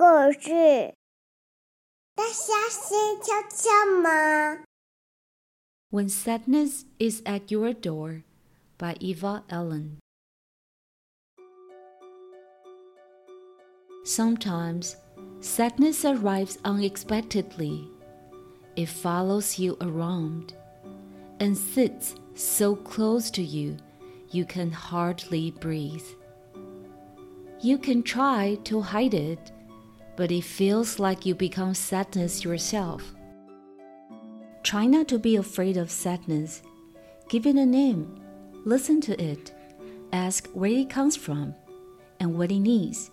故事。大家先敲敲门。When Sadness is at Your Door by Eva Eland. Sometimes sadness arrives unexpectedly. It follows you around and sits so close to you you can hardly breathe. You can try to hide it but it feels like you become sadness yourself. Try not to be afraid of sadness. Give it a name. Listen to it. Ask where it comes from and what it needs.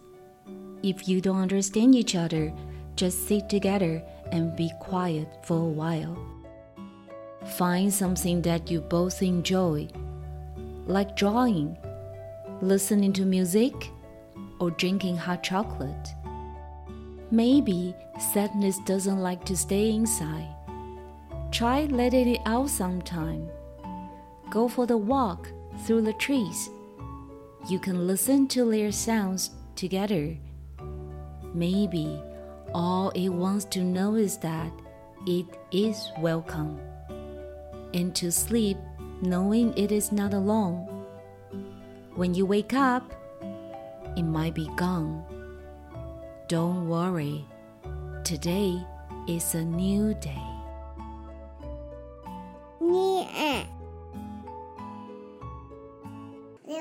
If you don't understand each other, just sit together and be quiet for a while. Find something that you both enjoy, like drawing, listening to music, or drinking hot chocolate. Maybe sadness doesn't like to stay inside. Try letting it out sometime. Go for the walk through the trees. You can listen to their sounds together. Maybe all it wants to know is that it is welcome. And to sleep knowing it is not alone. When you wake up, it might be gone. Don't worry. Today is a new day. 你哎，你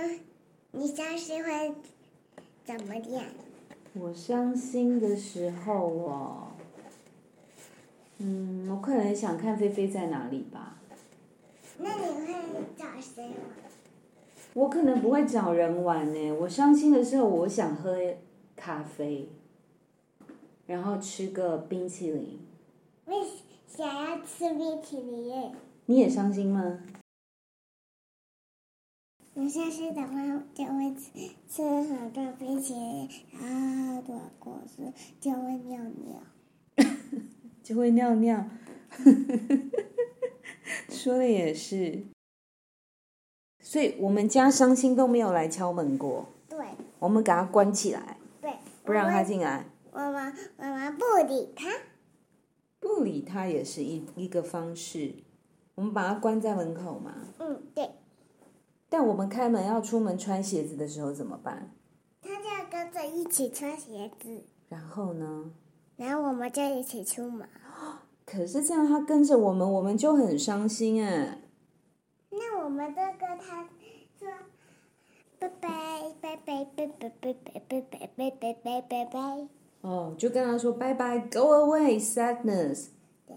你相信会怎么样？我伤心的时候哦，嗯，我可能想看菲菲在哪里吧。那你会找谁玩？我可能不会找人玩呢。我伤心的时候，我想喝咖啡，然后吃个冰淇淋。我想要吃冰淇淋。你也伤心吗？我伤心的话就会吃吃很多冰淇淋，然后很多果汁，就会尿尿。就会尿尿。说的也是。所以我们家伤心都没有来敲门过，对我们给他关起来，对，不让他进来。我们我们不理他。不理他也是一一个方式。我们把他关在门口嘛。嗯，对，但我们开门要出门穿鞋子的时候怎么办？他就要跟着一起穿鞋子，然后呢？然后我们就一起出门。可是这样他跟着我们，我们就很伤心哎。那我们都跟他说拜拜拜拜拜拜拜拜拜拜拜拜拜拜拜。哦，就跟他说拜拜，Go away, sadness。